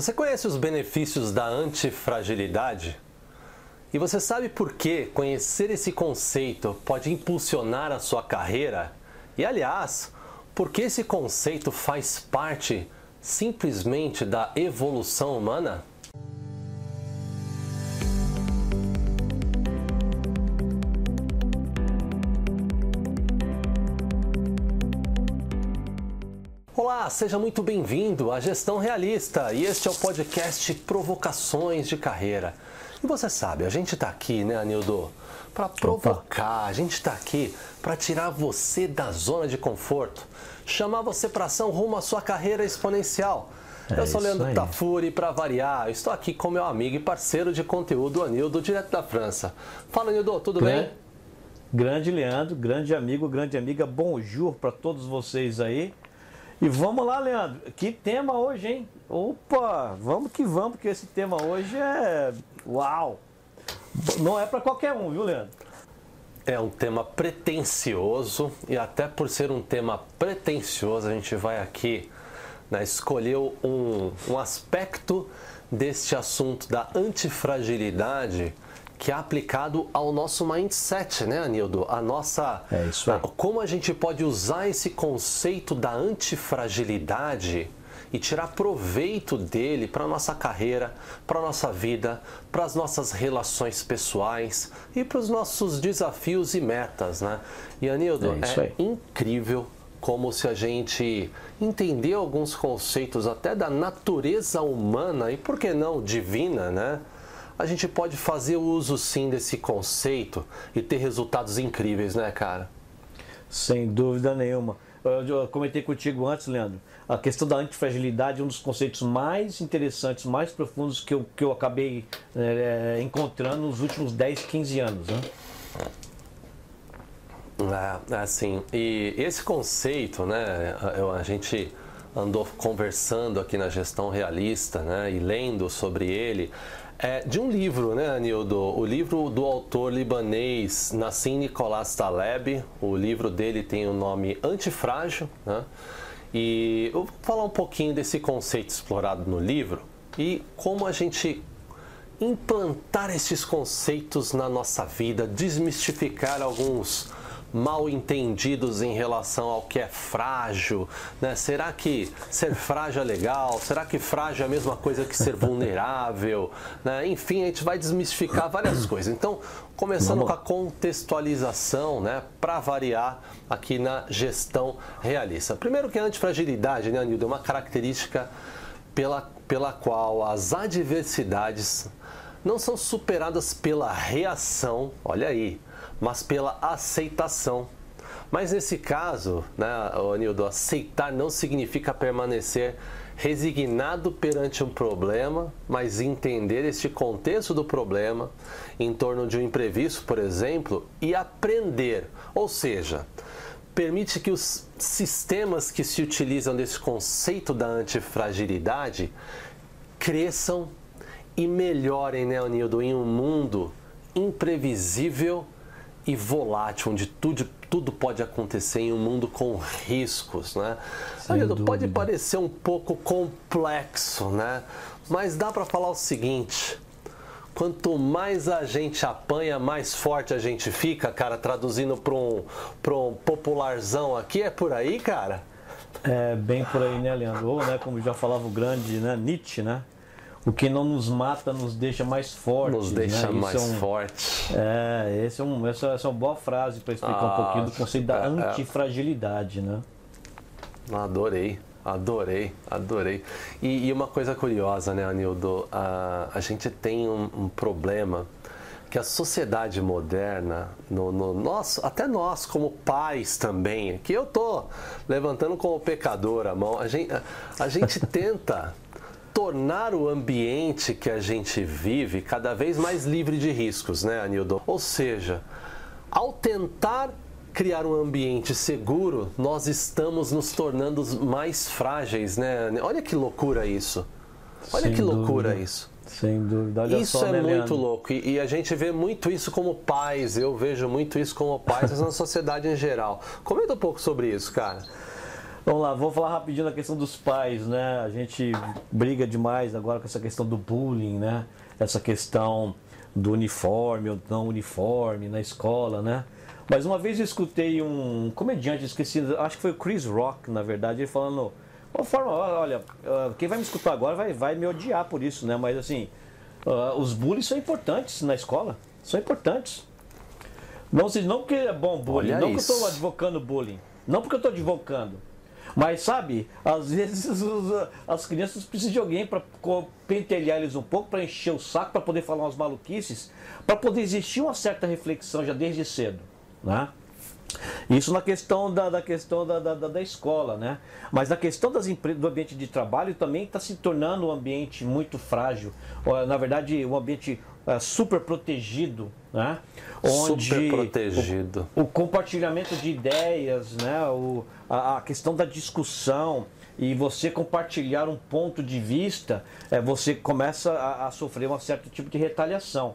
Você conhece os benefícios da antifragilidade? E você sabe por que conhecer esse conceito pode impulsionar a sua carreira? E aliás, por que esse conceito faz parte simplesmente da evolução humana? Seja muito bem-vindo à Gestão Realista e este é o podcast Provocações de Carreira. E você sabe, a gente está aqui, né, Anildo, para provocar, a gente está aqui para tirar você da zona de conforto, chamar você para ação rumo à sua carreira exponencial. É Eu sou Leandro Tafuri, para variar, estou aqui com meu amigo e parceiro de conteúdo, Anildo, direto da França. Fala, Anildo, tudo Grande, bem? Grande Leandro, grande amigo, grande amiga, bonjour para todos vocês aí. E vamos lá, Leandro. Que tema hoje, hein? Opa, vamos que vamos, porque esse tema hoje é. Uau! Não é para qualquer um, viu, Leandro? É um tema pretencioso e até por ser um tema pretencioso, a gente vai aqui né, escolher um, um aspecto deste assunto da antifragilidade que é aplicado ao nosso mindset, né, Anildo? A nossa. É isso aí. Como a gente pode usar esse conceito da antifragilidade e tirar proveito dele para a nossa carreira, para a nossa vida, para as nossas relações pessoais e para os nossos desafios e metas, né? E Anildo, É é incrível como se a gente entender alguns conceitos até da natureza humana e por que não divina, né? A gente pode fazer uso sim desse conceito e ter resultados incríveis, né, cara? Sem dúvida nenhuma. Eu eu comentei contigo antes, Leandro, a questão da antifragilidade é um dos conceitos mais interessantes, mais profundos que eu, que eu acabei é, encontrando nos últimos 10, 15 anos. Né? É, assim, e esse conceito, né, a, a gente andou conversando aqui na gestão realista, né, e lendo sobre ele, é de um livro, né, Anildo? O livro do autor libanês Nassim Nicolás Taleb. O livro dele tem o nome Antifrágil, né? E eu vou falar um pouquinho desse conceito explorado no livro e como a gente implantar esses conceitos na nossa vida, desmistificar alguns mal entendidos em relação ao que é frágil, né? Será que ser frágil é legal? Será que frágil é a mesma coisa que ser vulnerável? Né? Enfim, a gente vai desmistificar várias coisas. Então, começando com a contextualização, né? Para variar aqui na gestão realista. Primeiro que a antifragilidade, né, Anildo, é uma característica pela, pela qual as adversidades não são superadas pela reação, olha aí, mas pela aceitação. Mas nesse caso, né, Anildo, aceitar não significa permanecer resignado perante um problema, mas entender este contexto do problema em torno de um imprevisto, por exemplo, e aprender. Ou seja, permite que os sistemas que se utilizam desse conceito da antifragilidade cresçam e melhorem, né, Anildo, em um mundo imprevisível e volátil, onde tudo, tudo pode acontecer em um mundo com riscos, né? Pode parecer um pouco complexo, né? Mas dá para falar o seguinte: quanto mais a gente apanha, mais forte a gente fica, cara, traduzindo para um, um popularzão aqui, é por aí, cara? É bem por aí, né, Leandro? Ou, né, como já falava o grande né, Nietzsche, né? O que não nos mata nos deixa mais fortes. Nos deixa né? mais é um, fortes. É, esse é um, essa, essa é uma boa frase para explicar Ah, um pouquinho do conceito da é, é. antifragilidade, né? Adorei, adorei, adorei. E, e uma coisa curiosa, né, Anildo? A, a gente tem um, um problema que a sociedade moderna, no, no nosso, até nós como pais também, que eu tô levantando como pecador a mão, a gente, a, a gente tenta tornar o ambiente que a gente vive cada vez mais livre de riscos, né, Anildo? Ou seja, ao tentar criar um ambiente seguro, nós estamos nos tornando mais frágeis, né? Olha que loucura isso. Olha Sem que loucura dúvida. isso. Sem dúvida. Olha isso só, é né, muito Leandro? louco. E, e a gente vê muito isso como pais. Eu vejo muito isso como pais, mas na sociedade em geral. Comenta um pouco sobre isso, cara. Vamos lá, vamos falar rapidinho da questão dos pais, né? A gente briga demais agora com essa questão do bullying, né? Essa questão do uniforme ou não uniforme na escola, né? Mas uma vez eu escutei um comediante, esqueci, acho que foi o Chris Rock, na verdade, ele falando, uma forma, olha, ah, quem vai me escutar agora vai, vai me odiar por isso, né? Mas assim, uh, os bullies são importantes na escola, são importantes. Não, não porque é bom bullying, olha não isso. que eu estou advocando bullying, não porque eu estou advocando, mas sabe, às vezes as crianças precisam de alguém para pentelhar eles um pouco, para encher o saco, para poder falar umas maluquices, para poder existir uma certa reflexão já desde cedo. Né? Isso na questão da, da questão da, da, da, escola, né? Mas na questão das do ambiente de trabalho também está se tornando um ambiente muito frágil. Na verdade, um ambiente super protegido, né? Onde super protegido. O, o compartilhamento de ideias, né? O, a, a, questão da discussão e você compartilhar um ponto de vista, é, você começa a, a sofrer um certo tipo de retaliação.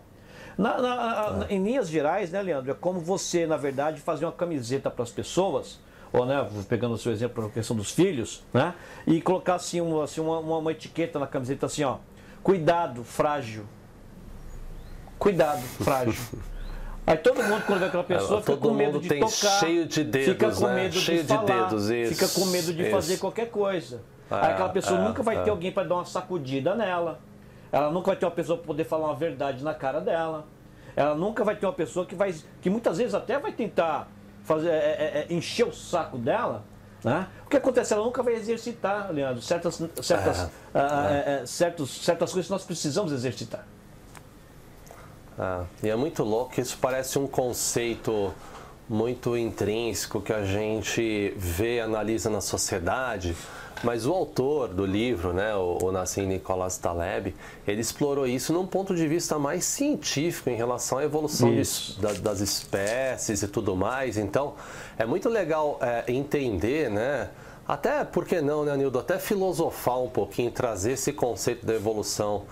Na, na, em linhas gerais, né, Leandro, é como você, na verdade, fazer uma camiseta para as pessoas, ou né, pegando o seu exemplo para a questão dos filhos, né, e colocar assim, uma, assim uma, uma, etiqueta na camiseta assim, ó, cuidado, frágil. Cuidado, frágil. Aí todo mundo, quando vê aquela pessoa, fica com medo de tocar. Cheio de dedos, fica com né? medo cheio de, falar, de dedos, isso, fica com medo de isso. fazer qualquer coisa. É, Aí aquela pessoa é, nunca vai é. ter alguém para dar uma sacudida nela. Ela nunca vai ter uma pessoa para poder falar uma verdade na cara dela. Ela nunca vai ter uma pessoa que vai, que muitas vezes até vai tentar fazer, é, é, é encher o saco dela. Né? O que acontece? Ela nunca vai exercitar, Leandro, certas, certas, é, ah, é. é, certos, certas coisas que nós precisamos exercitar. Ah, e é muito louco, isso parece um conceito muito intrínseco que a gente vê, analisa na sociedade, mas o autor do livro, né, o, o Nassim Nicolas Taleb, ele explorou isso num ponto de vista mais científico em relação à evolução de, da, das espécies e tudo mais. Então, é muito legal é, entender, né, até, por que não, né, Nildo, até filosofar um pouquinho, trazer esse conceito da evolução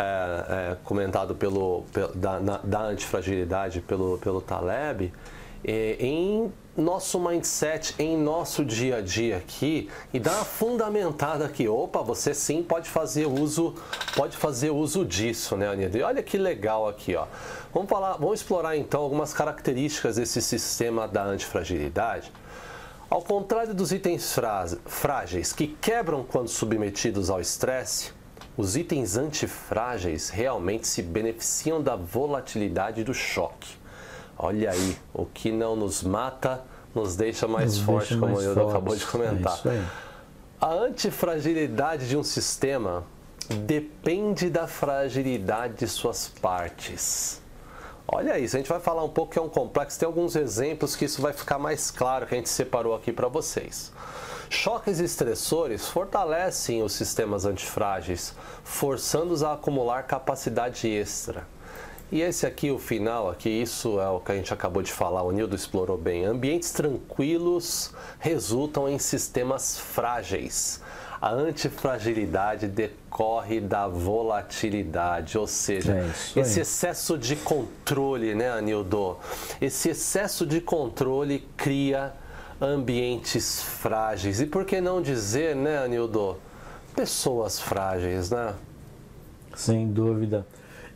é, é, comentado pelo, da, na, da antifragilidade pelo, pelo Taleb, é, em nosso mindset, em nosso dia a dia aqui e dar uma fundamentada aqui. Opa, você sim pode fazer uso, pode fazer uso disso, né, Anido? E olha que legal aqui, ó. Vamos falar, vamos explorar então algumas características desse sistema da antifragilidade. Ao contrário dos itens frágeis que quebram quando submetidos ao estresse, os itens antifrágeis realmente se beneficiam da volatilidade do choque. Olha aí, o que não nos mata nos deixa mais nos forte, deixa como o Hildo acabou de comentar. É a antifragilidade de um sistema depende da fragilidade de suas partes. Olha isso, a gente vai falar um pouco que é um complexo, tem alguns exemplos que isso vai ficar mais claro que a gente separou aqui para vocês. Choques estressores fortalecem os sistemas antifrágeis, forçando-os a acumular capacidade extra. E esse aqui, o final, aqui, isso é o que a gente acabou de falar, o Nildo explorou bem. Ambientes tranquilos resultam em sistemas frágeis. A antifragilidade decorre da volatilidade, ou seja, é esse excesso de controle, né, Anildo? Esse excesso de controle cria ambientes frágeis. E por que não dizer, né, Anildo? Pessoas frágeis, né? Sem dúvida.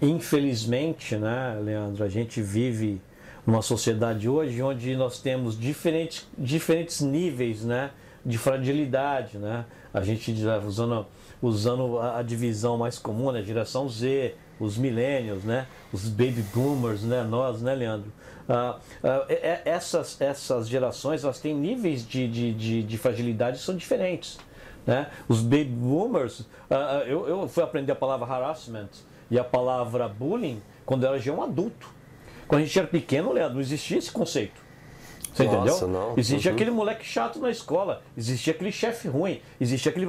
Infelizmente, né, Leandro, a gente vive numa sociedade hoje onde nós temos diferentes, diferentes níveis né, de fragilidade. Né? A gente usando, usando a divisão mais comum, né, geração Z, os millennials, né, os baby boomers, né, nós, né, Leandro? Ah, ah, essas, essas gerações elas têm níveis de, de, de, de fragilidade são diferentes. Né? Os baby boomers, ah, eu, eu fui aprender a palavra harassment e a palavra bullying quando ela já é um adulto. Quando a gente era pequeno, Leandro, não existia esse conceito. Você Nossa, entendeu? Não. Existia uhum. aquele moleque chato na escola, existia aquele chefe ruim, existia aquele,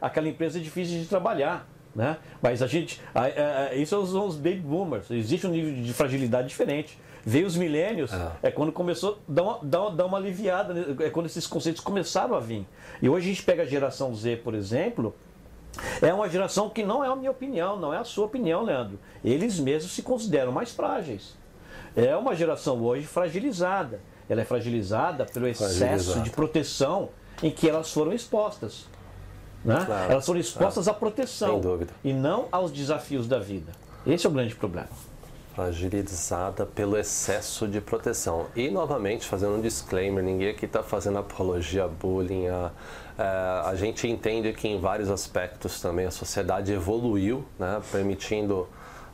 aquela empresa difícil de trabalhar. Né? Mas a gente. A, a, isso são os baby boomers. Existe um nível de fragilidade diferente. Veio os milênios, é. é quando começou a dar uma, dar, dar uma aliviada, né? é quando esses conceitos começaram a vir. E hoje a gente pega a geração Z, por exemplo, é uma geração que não é a minha opinião, não é a sua opinião, Leandro. Eles mesmos se consideram mais frágeis. É uma geração hoje fragilizada. Ela é fragilizada pelo excesso de proteção em que elas foram expostas. Né? Claro. Elas foram expostas à proteção e não aos desafios da vida. Esse é o grande problema. fragilizada pelo excesso de proteção. E, novamente, fazendo um disclaimer, ninguém aqui está fazendo apologia a bullying. A, é, a gente entende que em vários aspectos também a sociedade evoluiu, né, permitindo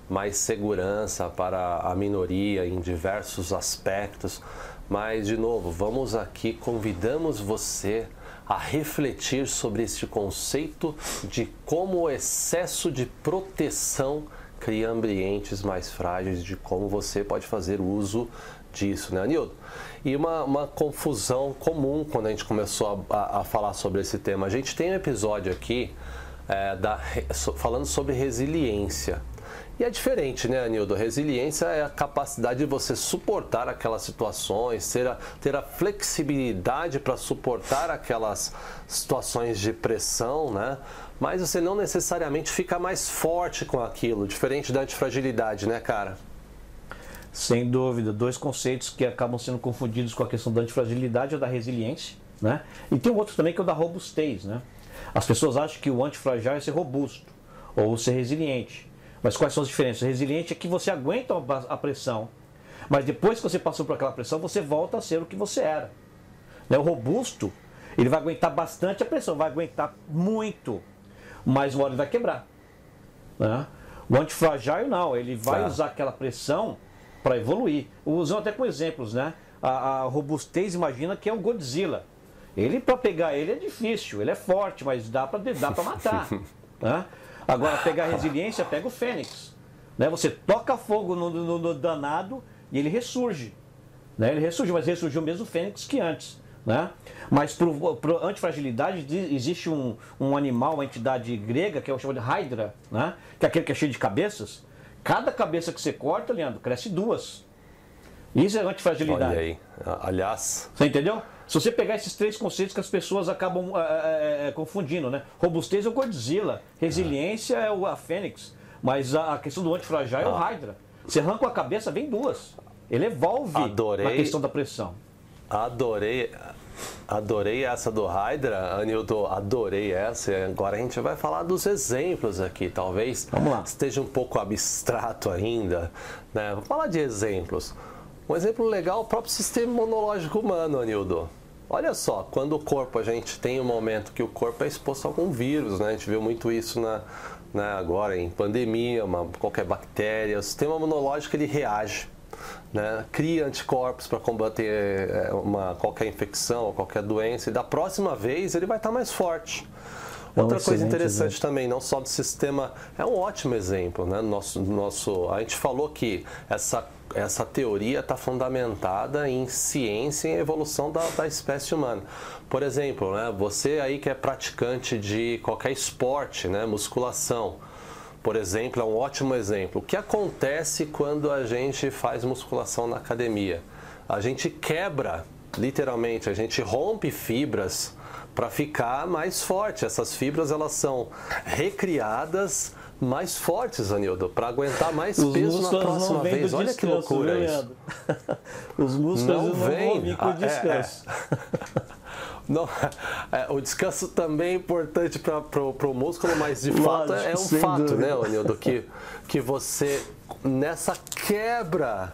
mais segurança para a minoria em diversos aspectos. Mas, de novo, vamos aqui, convidamos você a refletir sobre este conceito de como o excesso de proteção cria ambientes mais frágeis de como você pode fazer uso disso, né, Anildo? E uma, uma confusão comum quando a gente começou a, a, a falar sobre esse tema. A gente tem um episódio aqui é, da, falando sobre resiliência. E é diferente, né, Anildo? Resiliência é a capacidade de você suportar aquelas situações, ter a, ter a flexibilidade para suportar aquelas situações de pressão, né? Mas você não necessariamente fica mais forte com aquilo, diferente da antifragilidade, né, cara? Sem dúvida, dois conceitos que acabam sendo confundidos com a questão da antifragilidade ou da resiliência, né? E tem um outro também que é o da robustez, né? As pessoas acham que o antifragil é ser robusto ou ser resiliente. Mas quais são as diferenças? Resiliente é que você aguenta a pressão, mas depois que você passou por aquela pressão, você volta a ser o que você era. Né? O robusto, ele vai aguentar bastante a pressão, vai aguentar muito, mas hora ele vai quebrar. Né? O antifragile não, ele vai tá. usar aquela pressão para evoluir. Usando até com exemplos, né? A, a, robustez, imagina que é um Godzilla. Ele, para pegar ele é difícil, ele é forte, mas dá para dá matar. né? Agora, pegar resiliência, pega o Fênix. Né? Você toca fogo no, no, no danado e ele ressurge. Né? Ele ressurge, mas ressurgiu o mesmo Fênix que antes. Né? Mas para antifragilidade existe um, um animal, uma entidade grega, que é o chamado de Hydra, né? que é aquele que é cheio de cabeças. Cada cabeça que você corta, Leandro, cresce duas. Isso é antifragilidade. Olha aí. Aliás. Você entendeu? Se você pegar esses três conceitos que as pessoas acabam é, é, confundindo, né? Robustez é o Godzilla, resiliência é o a Fênix, mas a, questão do antifragile é o ah. Hydra. Você arranca a cabeça, vem duas. Ele evolve adorei, na questão da pressão. Adorei, adorei essa do Hydra, Anildo, adorei essa. Agora a gente vai falar dos exemplos aqui, talvez esteja um pouco abstrato ainda. Né? Vamos falar de exemplos. Um exemplo legal é o próprio sistema imunológico humano, Anildo. Olha só, quando o corpo, a gente tem um momento que o corpo é exposto a algum vírus, né? A gente viu muito isso na, né, agora em pandemia, uma, qualquer bactéria, o sistema imunológico ele reage, né? cria anticorpos para combater é, uma, qualquer infecção ou qualquer doença e da próxima vez ele vai estar mais forte. É Outra coisa interessante exemplo. também, não só do sistema, é um ótimo exemplo, né? Nosso, nosso, a gente falou que essa essa teoria está fundamentada em ciência e evolução da, da, espécie humana. Por exemplo, né, você aí que é praticante de qualquer esporte, né, musculação, por exemplo, é um ótimo exemplo. O que acontece quando a gente faz musculação na academia? A gente quebra, literalmente, a gente rompe fibras para ficar mais forte. Essas fibras elas são recriadas mais fortes, Anildo, para aguentar mais Os peso na próxima vez. Olha que loucura viu, isso. Os músculos não, não vêm com ah, descanso. É, é. Não, é, o descanso também é importante para o músculo, mas de fato é um fato, dúvida. né, Anildo, que, que você, nessa quebra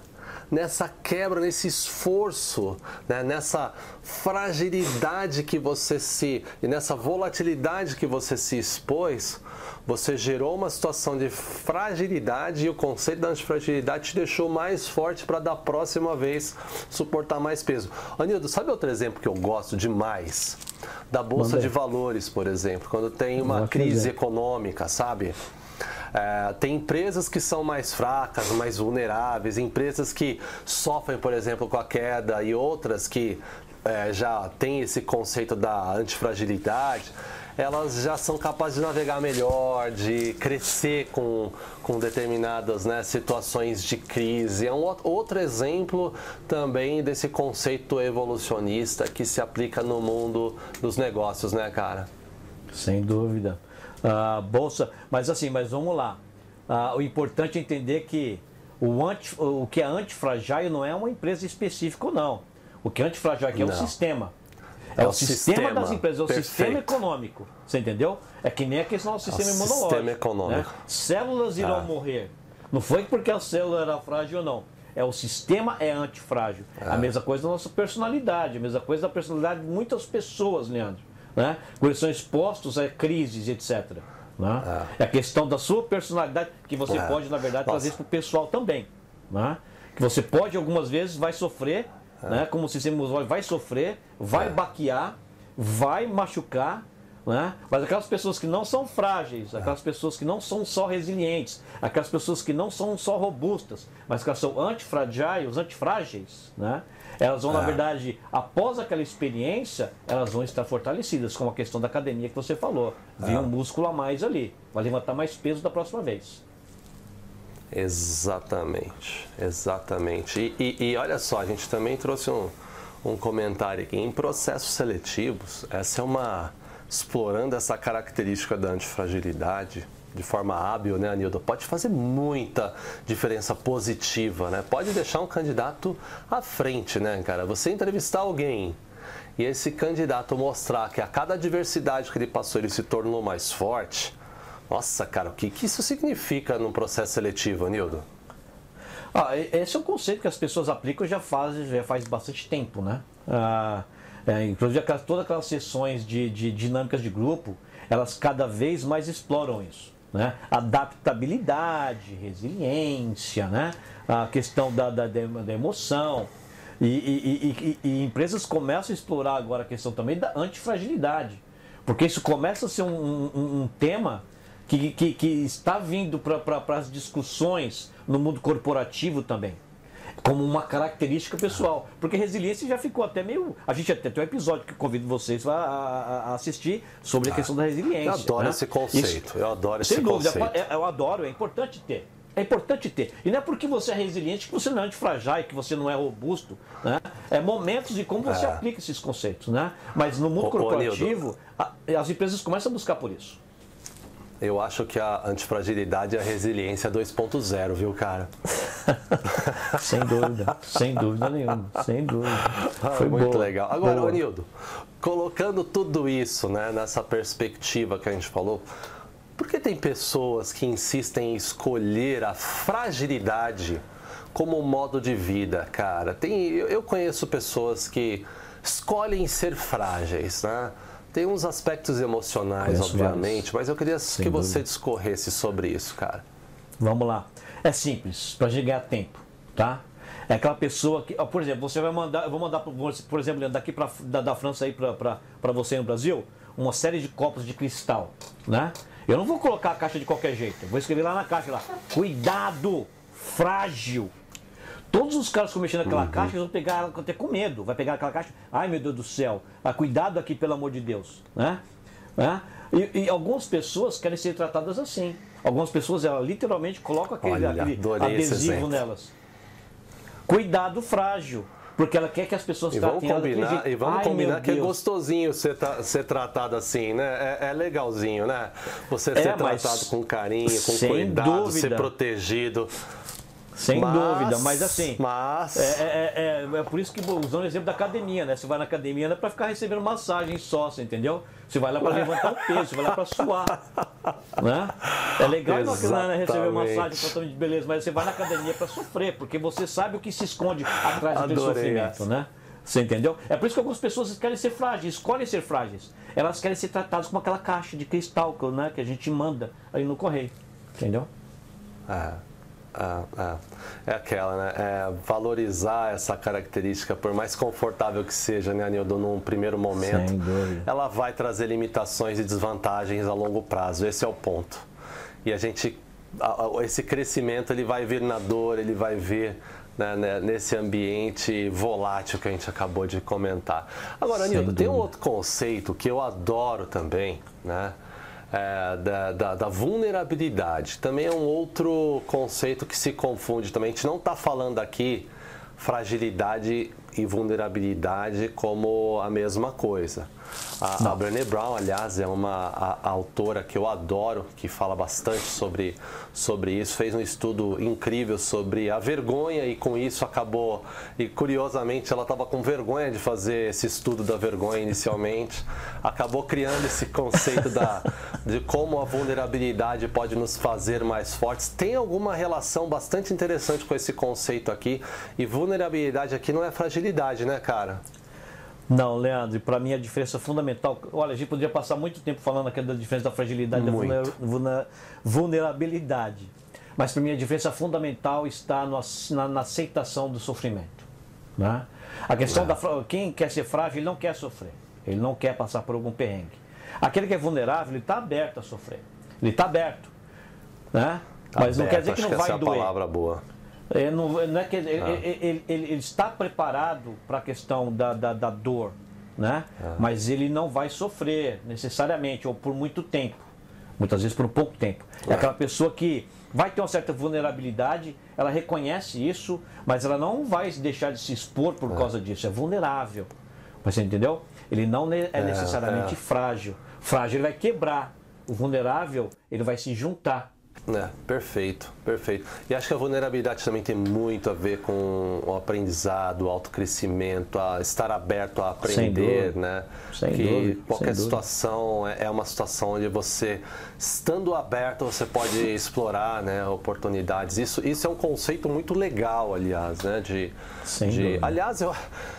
nessa quebra, nesse esforço, né? nessa fragilidade que você se e nessa volatilidade que você se expôs, você gerou uma situação de fragilidade e o conceito da antifragilidade te deixou mais forte para da próxima vez suportar mais peso. Anildo, sabe outro exemplo que eu gosto demais? Da bolsa Mandei. de valores, por exemplo, quando tem uma crise econômica, sabe? É, tem empresas que são mais fracas, mais vulneráveis, empresas que sofrem, por exemplo, com a queda e outras que é, já têm esse conceito da antifragilidade elas já são capazes de navegar melhor, de crescer com, com determinadas né, situações de crise. É um outro exemplo também desse conceito evolucionista que se aplica no mundo dos negócios, né, cara? Sem dúvida. Uh, bolsa, mas assim, mas vamos lá. Uh, o importante é entender que o, anti, o que é antifragile não é uma empresa específica, não. O que é antifragile aqui é um sistema. É, é o, sistema, sistema, das empresas, é o Perfeito. sistema econômico. Você entendeu? É que nem a questão do sistema é imunológico. Sistema né? econômico. Né? Células irão ah. morrer. Não foi porque a célula era frágil ou não. É o sistema é antifrágil. Ah. A mesma coisa da nossa personalidade, a mesma coisa da personalidade de muitas pessoas, Leandro. Né? Quando eles são expostos a crises, etc. Né? Ah. É a questão da sua personalidade que você ah. pode, na verdade, Nossa. trazer para o pessoal também. Né? Que você pode, algumas vezes, vai sofrer, né? como o sistema vai sofrer, vai baquear, vai machucar, né? Mas aquelas pessoas que não são frágeis, aquelas pessoas que não são só resilientes, aquelas pessoas que não são só robustas, mas que são antifrágeis, antifrágeis, né? elas vão, na verdade, após aquela experiência, elas vão estar fortalecidas, como a questão da academia que você falou. Vi um músculo a mais ali, vai levantar mais peso da próxima vez. Exatamente, exatamente. E, e, e olha só, a gente também trouxe um, um comentário aqui. Em processos seletivos, essa é uma explorando essa característica da antifragilidade de forma hábil, né, Anildo, pode fazer muita diferença positiva, né? Pode deixar um candidato à frente, né, cara? Você entrevistar alguém e esse candidato mostrar que a cada adversidade que ele passou ele se tornou mais forte. Nossa, cara, o que, que isso significa no processo seletivo, Anildo? Ah, esse é um conceito que as pessoas aplicam já faz, já faz bastante tempo, né? Ah, é, inclusive, aquelas, todas aquelas sessões de, de dinâmicas de grupo, elas cada vez mais exploram isso. Né? Adaptabilidade, resiliência, né? a questão da, da, da emoção. E, e, e, e, empresas começam a explorar agora a questão também da antifragilidade. Porque isso começa a ser um, um, um tema que, que, que, está vindo para as discussões no mundo corporativo também como uma característica pessoal. Porque resiliência já ficou até meio. A gente até tem um episódio que convido vocês a, a, a assistir sobre a questão da resiliência. Eu adoro né? esse conceito. Isso, eu adoro esse dúvida, conceito. É, eu adoro, é importante ter. É importante ter. E não é porque você é resiliente que você não é antifragile, que você não é robusto. Né? É momentos de como você é. aplica esses conceitos. Né? Mas no mundo corporativo, as empresas começam a buscar por isso. Eu acho que a antifragilidade é a resiliência 2.0, viu, cara? sem dúvida, sem dúvida nenhuma, sem dúvida. Ah, Foi muito boa, legal. Agora, Anildo, colocando tudo isso né, nessa perspectiva que a gente falou, por que tem pessoas que insistem em escolher a fragilidade como modo de vida, cara? Tem, eu conheço pessoas que escolhem ser frágeis, né? Tem uns aspectos emocionais, Conheço obviamente, vários. mas eu queria Sem que dúvida. você discorresse sobre isso, cara. Vamos lá. É simples, para ganhar tempo, tá? É aquela pessoa que, por exemplo, você vai mandar, eu vou mandar, por exemplo, daqui pra, da, da França aí para você no Brasil, uma série de copos de cristal, né? Eu não vou colocar a caixa de qualquer jeito, vou escrever lá na caixa lá, cuidado, frágil, Todos os caras que estão mexendo naquela uhum. caixa vão pegar até com medo. Vai pegar aquela caixa, ai meu Deus do céu, ah, cuidado aqui pelo amor de Deus. Né? né? E, e, algumas pessoas querem ser tratadas assim. Algumas pessoas, ela literalmente colocam aquele, Olha, aquele adesivo nelas. Cuidado frágil. Porque ela quer que as pessoas e vamos combinar E vamos Ai, combinar que é gostosinho ser, ser tratado assim, né? É, é legalzinho, né? Você é, ser tratado com carinho, com cuidado, dúvida. ser protegido. Sem mas, dúvida, mas assim. Mas. É, é, é, é, por isso que, usando o exemplo da academia, né? Você vai na academia não é para ficar recebendo massagem só, você entendeu? Você vai lá para levantar o peso, você vai lá para suar. Né? É legal não receber massagem tratamento de beleza, mas você vai na academia para sofrer, porque você sabe o que se esconde atrás do sofrimento, essa. né? Você entendeu? É por isso que algumas pessoas querem ser frágeis, escolhem ser frágeis. Elas querem ser tratadas como aquela caixa de cristal né, que a gente manda aí no correio. Entendeu? Ah. É, aquela, né? É valorizar essa característica, por mais confortável que seja, né, Anildo, num primeiro momento, ela vai trazer limitações e desvantagens a longo prazo. Esse é o ponto. E a gente, esse crescimento, ele vai vir na dor, ele vai vir né, né, nesse ambiente volátil que a gente acabou de comentar. Agora, Anildo, tem um outro conceito que eu adoro também, né? É, da, da, da, vulnerabilidade. Também é um outro conceito que se confunde também. A gente não está falando aqui fragilidade e vulnerabilidade como a mesma coisa. A, a Brené Brown, aliás, é uma a, a autora que eu adoro, que fala bastante sobre, sobre isso. Fez um estudo incrível sobre a vergonha e com isso acabou. E curiosamente, ela estava com vergonha de fazer esse estudo da vergonha inicialmente. Acabou criando esse conceito da, de como a vulnerabilidade pode nos fazer mais fortes. Tem alguma relação bastante interessante com esse conceito aqui. E vulnerabilidade aqui não é fragilidade, né, cara? Não, Leandro, para mim a diferença fundamental. Olha, a gente poderia passar muito tempo falando aqui da diferença da fragilidade e da vulnerabilidade. Mas para mim a diferença fundamental está no, na, na, aceitação do sofrimento. Né? A questão é. da. Quem quer ser frágil, ele não quer sofrer. Ele não quer passar por algum perrengue. Aquele que é vulnerável, ele está aberto a sofrer. Ele está aberto. Né? Tá Mas aberto, não quer dizer que não vai essa doer. É a palavra boa. É, não, não, é que ele, ah. ele, ele, ele, está preparado para a questão da, da, da, dor, né? Ah. Mas ele não vai sofrer necessariamente ou por muito tempo, muitas vezes por pouco tempo. É aquela pessoa que vai ter uma certa vulnerabilidade, ela reconhece isso, mas ela não vai deixar de se expor por causa disso. É vulnerável. Você entendeu? Ele não é, é necessariamente é. frágil. Frágil ele vai quebrar. O vulnerável ele vai se juntar. É, perfeito, perfeito. E acho que a vulnerabilidade também tem muito a ver com o aprendizado, o autocrescimento, a estar aberto a aprender, Sem né? Sem que dúvida, qualquer situação é, é uma situação onde você, estando aberto, você pode explorar né, oportunidades. Isso, isso é um conceito muito legal, aliás, né? De, Sem de, aliás, eu,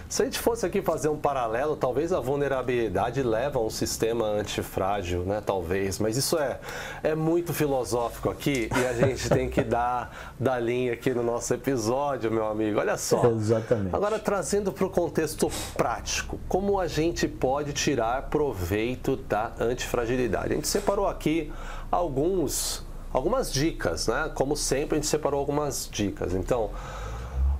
se a gente fosse aqui fazer um paralelo, talvez a vulnerabilidade leva a um sistema antifrágil, né? Talvez, mas isso é, é muito filosófico aqui e a gente tem que dar da linha aqui no nosso episódio, meu amigo. Olha só. Exatamente. Agora trazendo para o contexto prático, como a gente pode tirar proveito da antifragilidade? A gente separou aqui alguns algumas dicas, né? Como sempre, a gente separou algumas dicas. Então,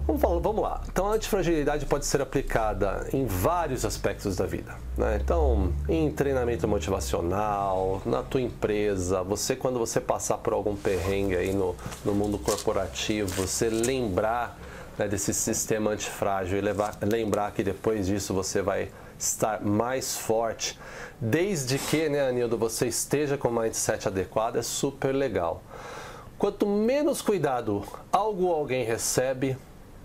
Vamos lá. Então, a antifragilidade pode ser aplicada em vários aspectos da vida. Né? Então, em treinamento motivacional, na tua empresa, você quando você passar por algum perrengue aí no, no mundo corporativo, você lembrar né, desse sistema antifrágil e levar, lembrar que depois disso você vai estar mais forte. Desde que, né, Anildo, você esteja com o mindset adequado, é super legal. Quanto menos cuidado algo ou alguém recebe,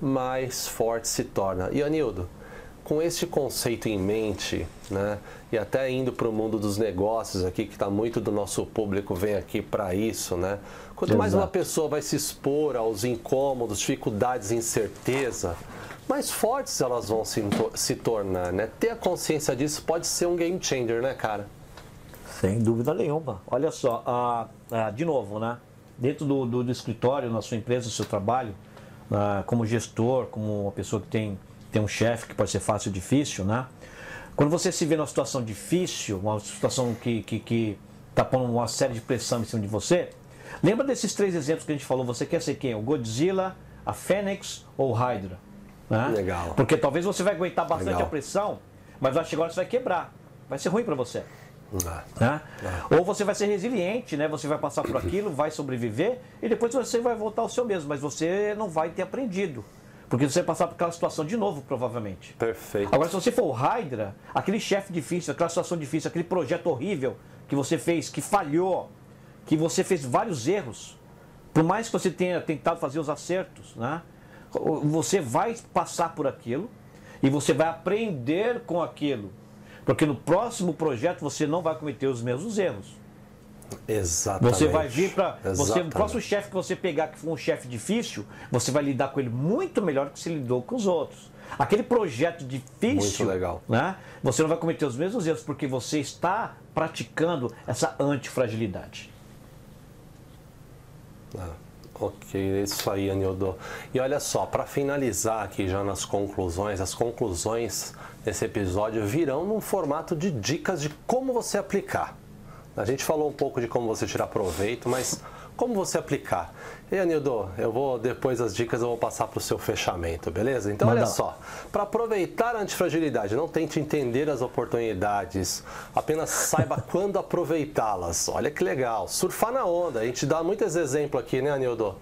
mais forte se torna. E Anildo, com este conceito em mente, né, e até indo para o mundo dos negócios aqui, que está muito do nosso público vem aqui para isso, né? Quanto Exato. mais uma pessoa vai se expor aos incômodos, dificuldades, incerteza, mais fortes elas vão se, se tornar, né? Ter a consciência disso pode ser um game changer, né, cara? Sem dúvida nenhuma. Olha só, ah, ah, de novo, né? Dentro do, do, do escritório, na sua empresa, no seu trabalho, como gestor, como uma pessoa que tem, tem um chefe que pode ser fácil ou difícil, né? Quando você se vê numa situação difícil, uma situação que está que, que tá pondo uma série de pressão em cima de você, lembra desses três exemplos que a gente falou? Você quer ser quem? O Godzilla, a Fênix ou o Hydra? Né? Legal. Porque talvez você vai aguentar bastante Legal. a pressão, mas vai chegar hora você vai quebrar. Vai ser ruim para você. Né? Ou você vai ser resiliente, né? Você vai passar por aquilo, vai sobreviver e depois você vai voltar ao seu mesmo, mas você não vai ter aprendido. Porque você vai passar por aquela situação de novo, provavelmente. Perfeito. Agora, se você for o Hydra, aquele chefe difícil, aquela situação difícil, aquele projeto horrível que você fez, que falhou, que você fez vários erros, por mais que você tenha tentado fazer os acertos, né? Você vai passar por aquilo e você vai aprender com aquilo. Porque no próximo projeto você não vai cometer os mesmos erros. Exatamente. Você vai vir para. Você, o próximo chefe que você pegar, que for um chefe difícil, você vai lidar com ele muito melhor do que você lidou com os outros. Aquele projeto difícil, Né, você não vai cometer os mesmos erros porque você está praticando essa antifragilidade. Ah, ok, isso aí, Anildo. E olha só, para finalizar aqui já nas conclusões, as conclusões nesse episódio virão num formato de dicas de como você aplicar. A gente falou um pouco de como você tirar proveito, mas como você aplicar? E Anildo, eu vou, depois das dicas, eu vou passar para o seu fechamento, beleza? Então, Manda. olha só, para aproveitar a antifragilidade, não tente entender as oportunidades, apenas saiba quando aproveitá-las. Olha que legal, surfar na onda, a gente dá muitos exemplos aqui, né, Anildo?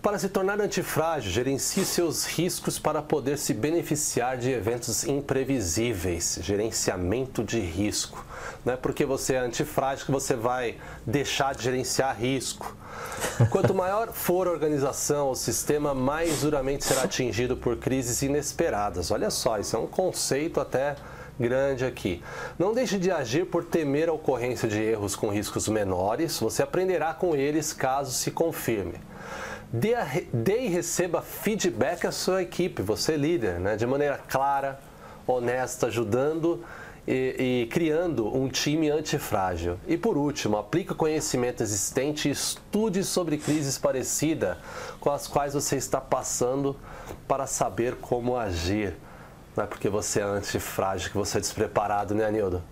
Para se tornar antifrágil, gerencie seus riscos para poder se beneficiar de eventos imprevisíveis. Gerenciamento de risco. Não é porque você é antifrágil que você vai deixar de gerenciar risco. Quanto maior for a organização, o sistema mais duramente será atingido por crises inesperadas. Olha só, isso é um conceito até grande aqui. Não deixe de agir por temer a ocorrência de erros com riscos menores, você aprenderá com eles caso se confirme. Dê, a, dê e receba feedback à sua equipe, você líder, né? de maneira clara, honesta, ajudando e, e, criando um time antifrágil. E por último, aplique o conhecimento existente e estude sobre crises parecidas com as quais você está passando para saber como agir. Não é porque você é antifrágil que você é despreparado, né, Anildo?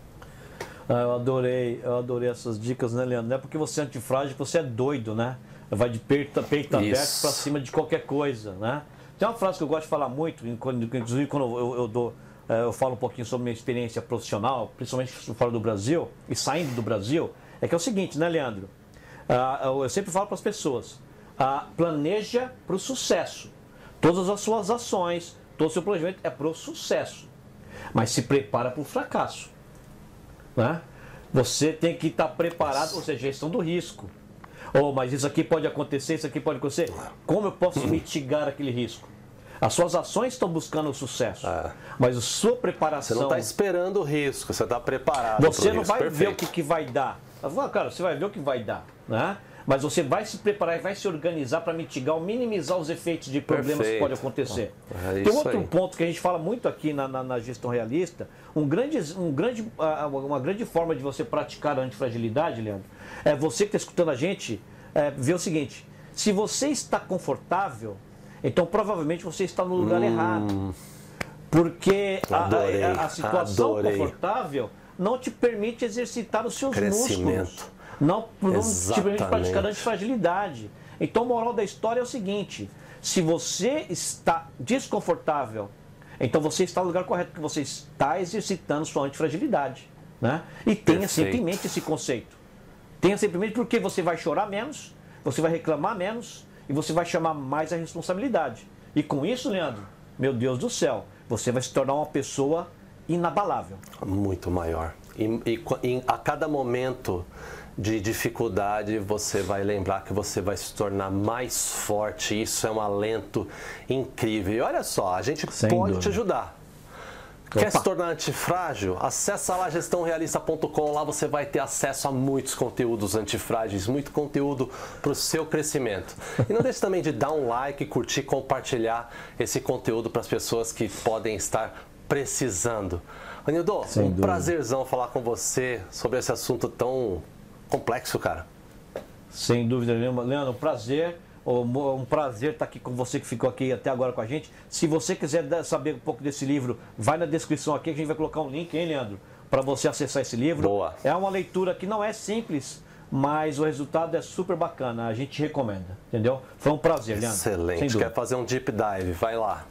Ah, eu adorei, eu adorei essas dicas, né, Leandro? Não é porque você é antifrágil que você é doido, né? Vai de peito, peito aberto para cima de qualquer coisa, né? Tem uma frase que eu gosto de falar muito, inclusive quando eu, eu, dou, eh, eu falo um pouquinho sobre minha experiência profissional, principalmente fora do Brasil e saindo do Brasil, é que é o seguinte, né, Leandro? Ah, eu sempre falo para as pessoas: ah, planeja para o sucesso. Todas as suas ações, todo o seu planejamento é para o sucesso, mas se prepara para o fracasso. Né? Você tem que estar preparado, ou seja, gestão do risco. Oh, mas isso aqui pode acontecer, isso aqui pode acontecer. Como eu posso hum. mitigar aquele risco? As suas ações estão buscando o sucesso, é. mas a sua preparação. Você não está esperando o risco, você está preparado. Você não risco. vai Perfeito. ver o que, que vai dar. Cara, você vai ver o que vai dar. Né? Mas você vai se preparar e vai se organizar para mitigar ou minimizar os efeitos de problemas Perfeito. que podem acontecer. É Tem outro aí. ponto que a gente fala muito aqui na, na, na, gestão realista, um grande, um grande, uma grande forma de você praticar a antifragilidade, Leandro, é você que está escutando a gente é, ver o seguinte, se você está confortável, então provavelmente você está no lugar hum, errado. Porque adorei, a, a, a situação adorei. confortável não te permite exercitar os seus músculos. Não, não simplesmente praticando antifragilidade. Então, a moral da história é o seguinte: se você está desconfortável, então você está no lugar correto, porque você está exercitando sua antifragilidade. Né? E tenha Perfeito. sempre em mente esse conceito. Tenha sempre em mente porque você vai chorar menos, você vai reclamar menos e você vai chamar mais a responsabilidade. E com isso, Leandro, meu Deus do céu, você vai se tornar uma pessoa inabalável. Muito maior. E, e, e a cada momento de dificuldade, você vai lembrar que você vai se tornar mais forte. Isso é um alento incrível. E olha só, a gente Sem pode dúvida. te ajudar. Opa. Quer se tornar antifrágil? Acesse lá gestãorealista.com, lá você vai ter acesso a muitos conteúdos antifrágeis, muito conteúdo para o seu crescimento. E não deixe também de dar um like, curtir, compartilhar esse conteúdo para as pessoas que podem estar precisando. Anildo, um dúvida. prazerzão falar com você sobre esse assunto tão complexo, cara. Sem dúvida nenhuma. Leandro, um prazer. Um prazer estar aqui com você que ficou aqui até agora com a gente. Se você quiser saber um pouco desse livro, vai na descrição aqui, a gente vai colocar um link, hein, Leandro? Para você acessar esse livro. Boa. É uma leitura que não é simples, mas o resultado é super bacana. A gente recomenda, entendeu? Foi um prazer, Leandro. Excelente. Quer fazer um deep dive? Vai lá.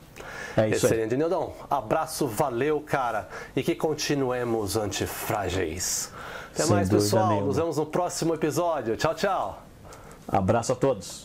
É isso Excelente. Aí. Nildão, abraço, valeu, cara. E que continuemos antifrágeis. Até Sem mais, pessoal. Nenhuma. Nos vemos no próximo episódio. Tchau, tchau. Abraço a todos.